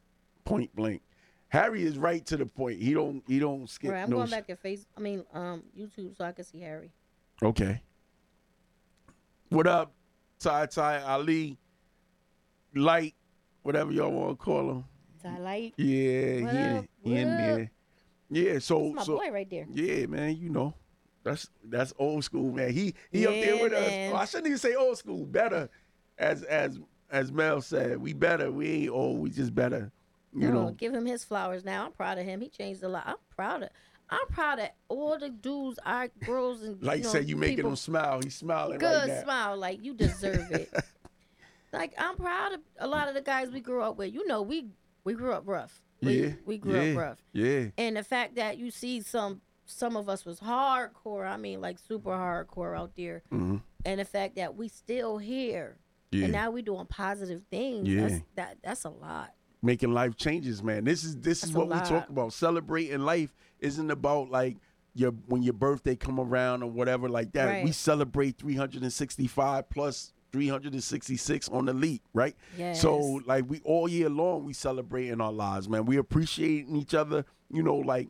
Point blank. Harry is right to the point. He don't he don't skip right, I'm no going back to face. I mean, um, YouTube so I can see Harry. Okay. What up, Ty Ty Ali, Light, whatever y'all want to call him? I like. Yeah, What he, up? in, he in there. Yeah, so That's my so boy right there. yeah, man, you know, that's that's old school, man. He he up there with man. us. Oh, I shouldn't even say old school. Better, as as as Mel said, we better. We ain't old. We just better. You No, know. give him his flowers now. I'm proud of him. He changed a lot. I'm proud of. I'm proud of all the dudes, our girls, and Like you know, say you making people him smile. He's smiling good right now. smile. Like you deserve it. *laughs* like I'm proud of a lot of the guys we grew up with. You know, we we grew up rough. We, yeah, we grew yeah, up rough. Yeah. And the fact that you see some some of us was hardcore. I mean, like super hardcore out there. hmm And the fact that we still here. Yeah. And now we doing positive things. Yeah. That's, that that's a lot. making life changes, man. This is this is That's a what we talk about. Celebrating life isn't about like your when your birthday come around or whatever like that. Right. We celebrate 365 plus 366 on the leap, right? Yes. So like we all year long we celebrate in our lives, man. We appreciating each other, you know, like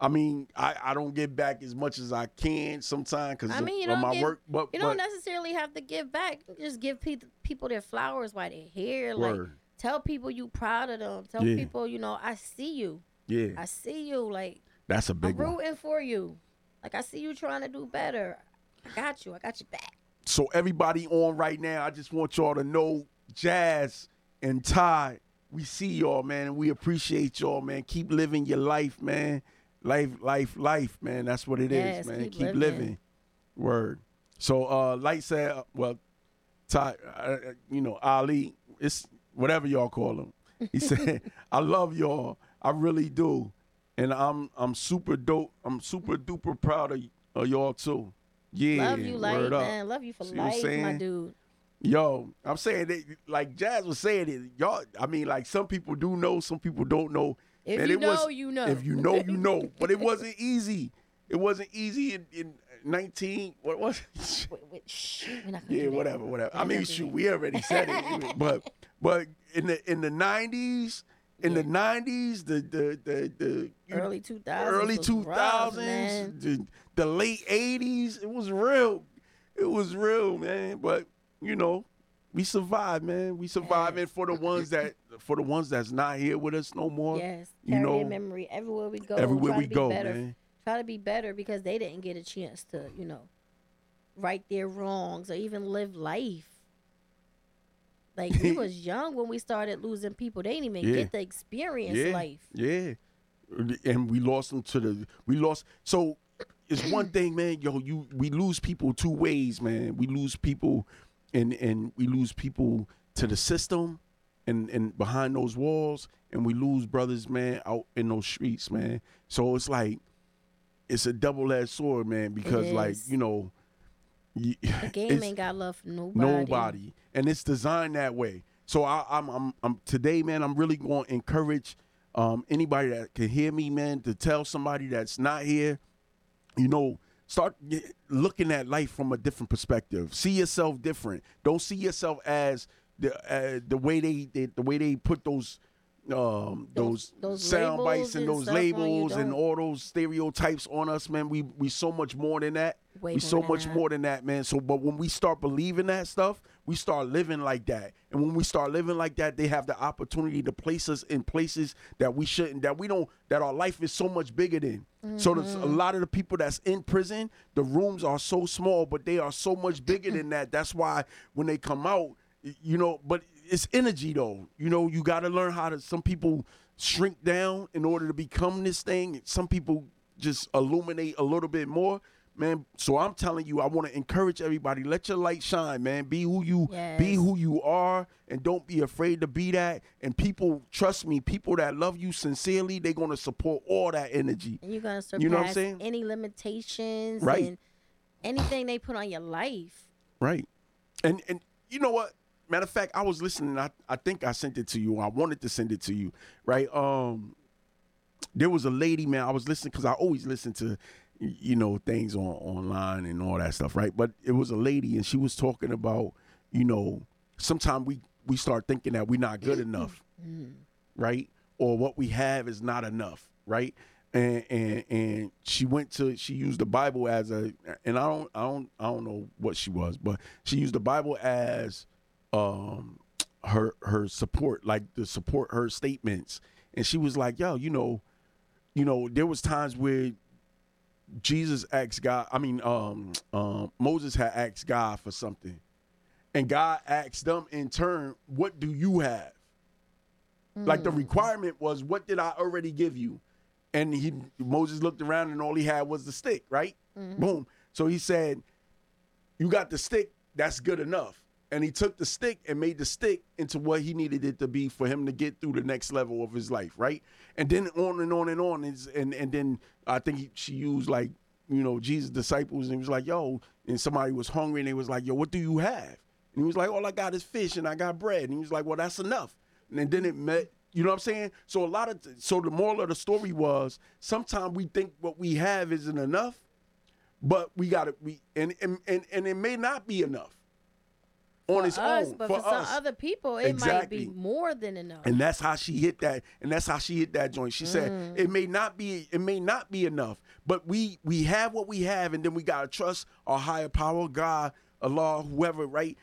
I mean, I, I don't give back as much as I can sometimes because I mean, you of don't my give- work, but, You but don't necessarily have to give back. You Just give pe- people their flowers while they're here. Like tell people you proud of them. Tell Yeah. people, you know, I see you. yeah, I see you. Like that's a I'm big one. rooting for you. Like I see you trying to do better. I got you. I got your back. So everybody on right now, I just want y'all to know, Jazz and Ty, we see y'all, man, and we appreciate y'all, man. Keep living your life, man. Life, life, life, man. That's what it is, Yes, man. keep Keep, living. living. Word. So, uh, Light said, uh, well, Ty, uh, you know, Ali, it's whatever y'all call him. He *laughs* said, "I love y'all. I really do, and I'm I'm super dope. I'm super duper proud of, of y'all too. Yeah, Love you, light word up. man. Love you for See life, my dude. Yo, I'm saying that, like Jazz was saying it. Y'all, I mean, like some people do know, some people don't know. If And you it know, was- you know. If you know, you *laughs* know. But it wasn't easy. It wasn't easy in, in 19. What was? it? Wait, wait, shh, we're not Yeah, whatever, whatever. I mean, shoot, we already said it, *laughs* but but in the in the nineties, in the nineties, the the the the early 2000s. early was two thousands, the, the late eighties, it was real. It was real, man. But you know, we survived, man. We survived, Yes. and for the ones that for the ones that's not here with us no more, Yes, you know, in memory everywhere we go. everywhere try we to be go, better. man. Try to be better because they didn't get a chance to, you know, right their wrongs or even live life. Like we *laughs* was young when we started losing people. They didn't even Yeah. get to experience yeah, life. Yeah. And we lost them to the we lost so it's one *clears throat* thing, man, yo, you we lose people two ways, man. We lose people and and we lose people to the system and and behind those walls and we lose brothers, man, out in those streets, man. So it's like it's a double edged sword, man, because like, you know, The *laughs* game ain't got love for nobody. nobody and it's designed that way. So I, I'm, I'm i'm today man i'm really going to encourage um anybody that can hear me man to tell somebody that's not here you know start looking at life from a different perspective. See yourself different. Don't see yourself as the uh, the way they, they the way they put those um those, Those- those sound bites and and those stuff on you, labels and all those stereotypes on us man we we so much more than that Way we so much that. more than that, man. So, but when we start believing that stuff, we start living like that. And when we start living like that, they have the opportunity to place us in places that we shouldn't, that we don't, that our life is so much bigger than. So, there's a Mm-hmm. lot of the people that's in prison, the rooms are so small, but they are so much bigger than that. That's why when they come out, you know, but it's energy though. You know, you got to learn how to. Some people shrink down in order to become this thing. Some people just illuminate a little bit more man so i'm telling you i want to encourage everybody let your light shine man be who you be who you are and don't be afraid to be that and people trust me people that love you sincerely they're going to support all that energy And you're gonna surpass You know what I'm saying? any limitations Right. and anything they put on your life. right and and you know what matter of fact i was listening i, I think i sent it to you i wanted to send it to you right? Um there was a lady man i was listening because i always listen to you know things on online and all that stuff right? But it was a lady and she was talking about you know sometimes we we start thinking that we're not good enough right? Or what we have is not enough right? And and and she went to she used the bible as a and i don't i don't i don't know what she was but she used the bible as um her her support like the support her statements and she was like yo you know you know there was times where jesus asked god i mean um um moses had asked god for something and god asked them in turn what do you have like the requirement was, what did I already give you? And he Moses looked around and all he had was the stick, right? Boom. So he said, You got the stick, that's good enough. And he took the stick and made the stick into what he needed it to be for him to get through the next level of his life, right? And then on and on and on. And and, then I think he, she used like, you know, Jesus' disciples, and he was like, Yo, and somebody was hungry and they was like, Yo, what do you have? And he was like, All I got is fish and I got bread. And he was like, Well, that's enough. And then it met, you know what I'm saying? So a lot of, so the moral of the story was sometimes we think what we have isn't enough, but we got to, we, and, and, and, and it may not be enough on its us, own but for for, us. some other people, it Exactly. might be more than enough. And that's how she hit that, and that's how she hit that joint. She Mm. said it may not be, it may not be enough, but we we have what we have, and then we gotta trust our higher power, God, Allah, whoever, right,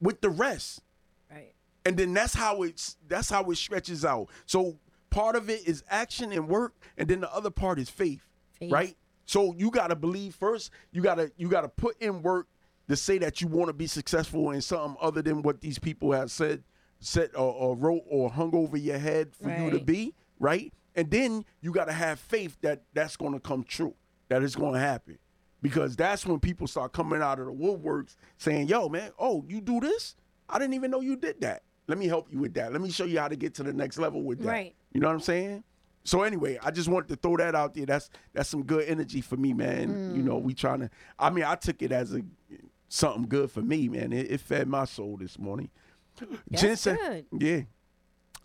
with the rest. right. and then that's how it's that's how it stretches out so part of it is action and work and then the other part is faith, Faith. right so you got to believe first you got to you got to put in work to say that you want to be successful in something other than what these people have said said or, or wrote or hung over your head for you to be right? And then you got to have faith that that's going to come true that it's going to happen. Because that's when people start coming out of the woodworks saying yo man oh you do this? I didn't even know you did that. Let me help you with that. Let me show you how to get to the next level with that. Right. you know what i'm saying? So anyway i just wanted to throw that out there. That's that's some good energy for me man. You mm. know we trying to i mean i took it as a something good for me, man. It, it fed my soul this morning. That's Jen said, good. yeah.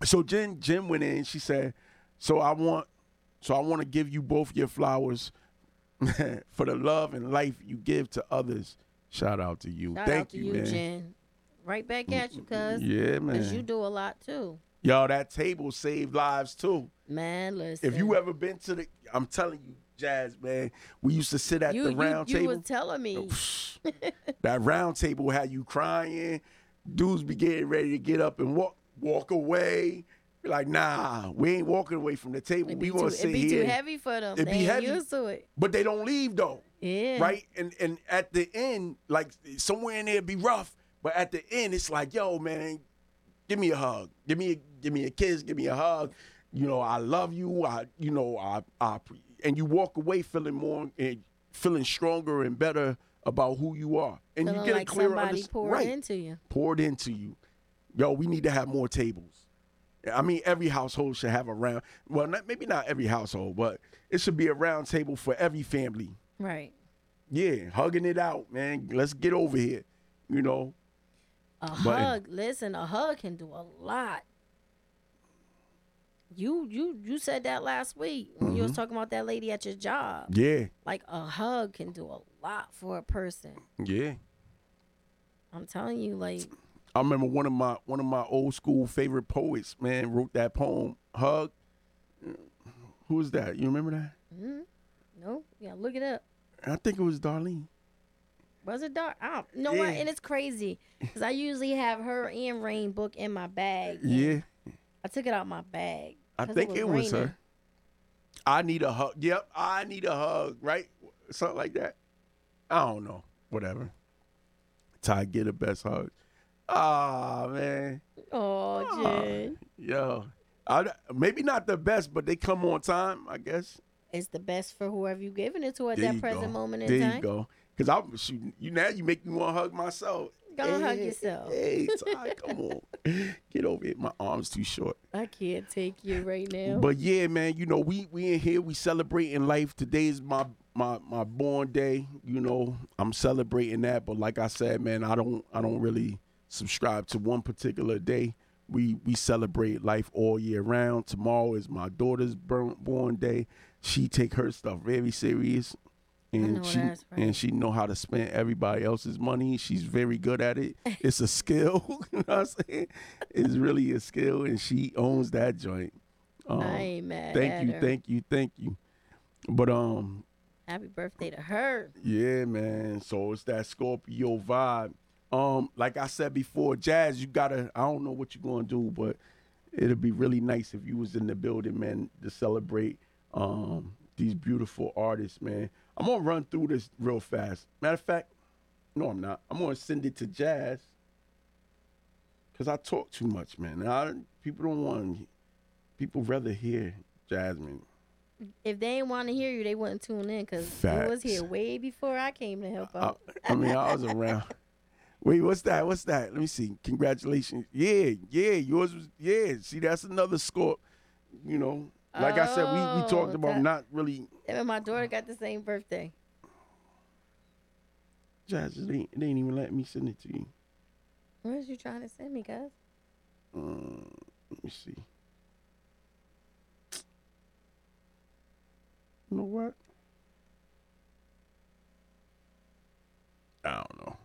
So Jen Jen went in. She said, "So I want, so I want to give you both your flowers *laughs* for the love and life you give to others. Shout out to you. Shout Thank to you, you, man. Jen. Right back at you, mm, cuz. Yeah, man. Because you do a lot too. Yo, that table saved lives too. Man, listen. If you ever been to the, I'm telling you, Jazz, man, we used to sit at you, the you, round you table. was telling me. *laughs* that round table had you crying. Dudes be getting ready to get up and walk walk away. Be like, nah, we ain't walking away from the table. We gonna too, sit it'd be too heavy for them. It'd they be heavy. used to it. But they don't leave though. Yeah. Right? And and at the end, like somewhere in there be rough, but at the end it's like, yo, man, give me a hug. Give me a give me a kiss, give me a hug. You know, I love you. I you know, I I and you walk away feeling more and feeling stronger and better about who you are. And Feeling you get like a clearer somebody underst- poured right. into you. poured into you. Yo, we need to have more tables. I mean, every household should have a round. Well, not, maybe not every household, but it should be a round table for every family. Right. Yeah, hugging it out, man. Let's get over here. You know, A But- hug. Listen, a hug can do a lot. You you you said that last week when you was Mm-hmm. talking about that lady at your job. yeah, Like a hug can do a lot for a person. yeah. I'm telling you, like I remember one of my one of my old school favorite poets, man, wrote that poem, "Hug." Who was that? You remember that? mm, no, yeah, look it up. I think it was Darlene. Was it dark? I don't, know what? And it's crazy because I usually have her and Rain book in my bag. Yeah, I took it out my bag. I think it was, raining. her. I need a hug. Yep, I need a hug. Right, something like that. I don't know. Whatever. Ty get the best hug. Ah man, Oh. Jen. yo, I, maybe not the best, but they come on time. I guess. It's the best for whoever you giving it to at There that present go. moment in there time. you go. Cause I'm shooting you now. You make me want to hug myself. Go and hug yourself. Hey, *laughs* Ty, come on, get over it. My arms too short. I can't take you right now. But yeah, man, you know, we we in here, we celebrating life. Today is my my my born day. You know, I'm celebrating that. But like I said, man, I don't I don't really subscribe to one particular day. We we celebrate life all year round. Tomorrow is my daughter's born, born day. She take her stuff very serious. And she right. and she know how to spend everybody else's money. She's very good at it. *laughs* It's a skill. *laughs* you know what I'm saying? It's really a skill, and she owns that joint. Um, I ain't mad thank you, her. thank you, thank you. But um, Happy birthday to her. yeah, man. So it's that Scorpio vibe. Um, like I said before, Jazz, you gotta. I don't know what you're gonna do, but it'd be really nice if you was in the building, man, to celebrate um these beautiful artists, man. I'm gonna run through this real fast. Matter of fact, no, I'm not. I'm gonna send it to Jazz because I talk too much, man. I, people don't want. People rather hear Jasmine. If they ain't want to hear you, they wouldn't tune in because you was here way before I came to help I, out. I mean, I was around. *laughs* Wait, what's that? What's that? Let me see. Congratulations. Yeah, yeah, yours was yeah. See, that's another score. You know, like I said, we, we talked Oh, about that- not really. And my daughter got the same birthday. Jazz, it ain't, it ain't even letting me send it to you. What is you trying to send me, guys? Um, let me see. You know what? I don't know.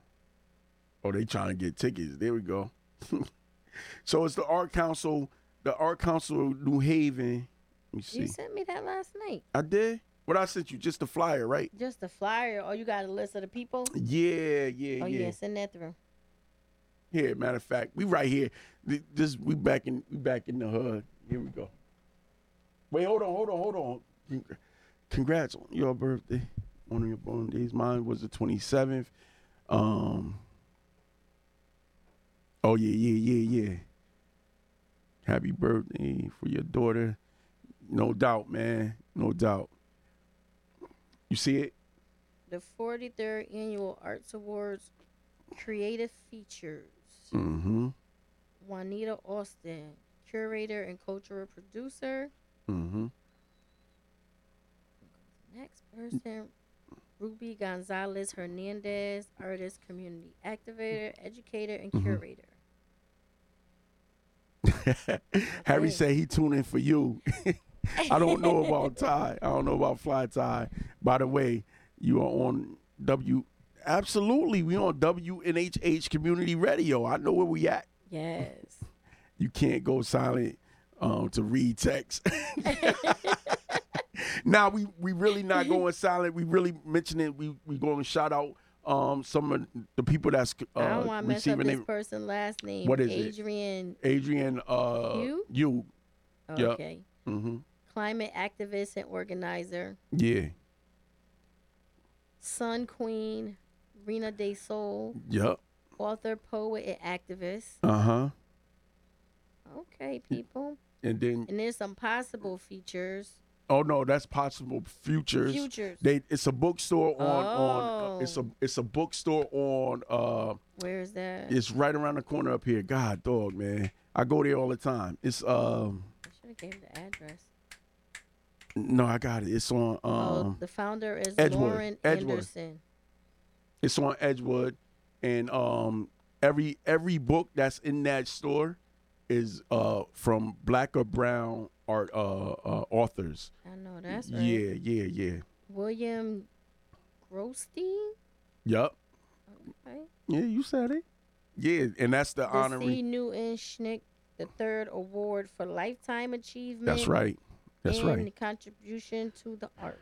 Oh, they trying to get tickets. There we go. *laughs* so it's the Art Council, the Art Council of New Haven. Me see. You sent me that last night. I did. What I sent you? Just the flyer, right? Just a flyer, or you got a list of the people? Yeah, yeah, yeah. Oh yeah. yeah, send that through. Here, matter of fact, we right here. Th- This we back in we back in the hood. Here we go. Wait, hold on, hold on, hold on. Congrats on your birthday. One of your born days. Mine was the twenty seventh. Um. Oh yeah, yeah, yeah, yeah. Happy birthday for your daughter. No doubt, man. No doubt. You see it? The 43rd Annual Arts Awards Creative Features. Mm-hmm. Juanita Austin, curator and cultural producer. Mm-hmm. Next person, Ruby Gonzalez Hernandez, artist, community activator, educator, and Mhm. curator. *laughs* Harry said he tuned in for you. *laughs* I don't know about Ty. I don't know about Fly Tye. By the way, you are on W. Absolutely, we on WNHH Community Radio. I know where we at. Yes. You can't go silent um, to read text. *laughs* now we we really not going silent. We really mentioning we we going to shout out um, some of the people that's uh, I don't want to mess up receiving this their- person last name. What is it? Adrian. Adrian uh, You? you Yep. Okay. hmm Climate activist and organizer. yeah Sun Queen. Rena De Soul. yep Author, poet, and activist. uh huh Okay, people. and then And there's some possible features. oh no that's possible futures. Futures. They it's a bookstore on on Oh. it's a it's a bookstore on uh Where is that? it's right around the corner up here. God dog man, I go there all the time. It's um I should have gave the address. No I got it. It's on oh, um the founder is Edgewood, Lauren Edgewood. Anderson. it's on Edgewood, and um every every book that's in that store is uh from black or brown art uh, uh authors. I know that's right. Yeah yeah yeah. William Graustein. Yup. Okay. Yeah, you said it. Yeah, and that's the The honorary. C. Newton Schenck, the third award for lifetime achievement. That's right. That's and right. contribution to the arts.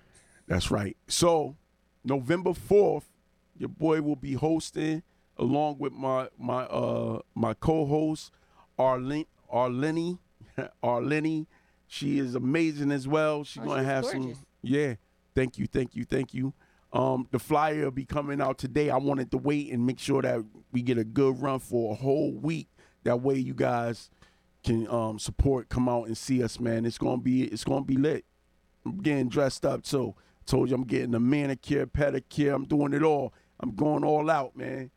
That's right. So, November fourth, your boy will be hosting along with my my uh my co-host Arlene Arlene *laughs* Arlene. She is amazing as well. She's Oh, gonna she's have gorgeous. some. Yeah. Thank you. Thank you. Thank you. Um, the flyer will be coming out today. I wanted to wait and make sure that we get a good run for a whole week. That way, you guys can um support, come out and see us, man. It's gonna be it's gonna be lit. I'm getting dressed up too. Told you I'm getting a manicure, pedicure. I'm doing it all. I'm going all out, man.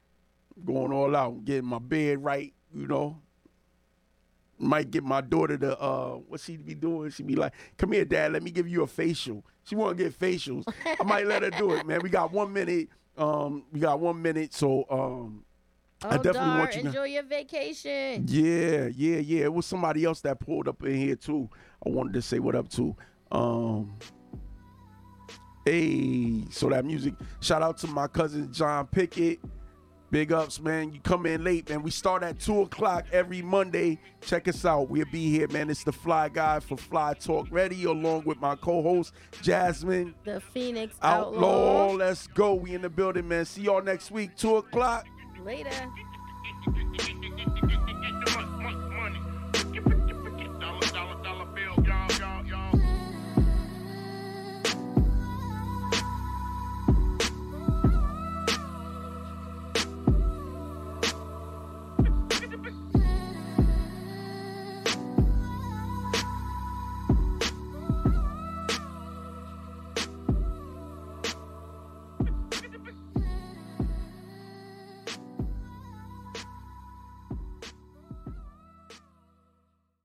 I'm going all out. getting my bed right, you know. Might get my daughter to uh what she be doing. She be like, come here, dad, let me give you a facial. She wanna get facials. I might let her do it, man. We got one minute. Um, we got one minute, so um Oh, I definitely Dar, want you to- enjoy your vacation. yeah, yeah, yeah. It was somebody else that pulled up in here too. I wanted to say what up to. Um Hey, so that music. Shout out to my cousin John Pickett. Big ups, man. You come in late, man. We start at two o'clock every Monday. Check us out. We'll be here, man. It's the Fly Guy for Fly Talk Radio, along with my co-host Jasmine The Phoenix Outlaw. Outlaw. Let's go. We in the building, man. See y'all next week, two o'clock. Later. *laughs*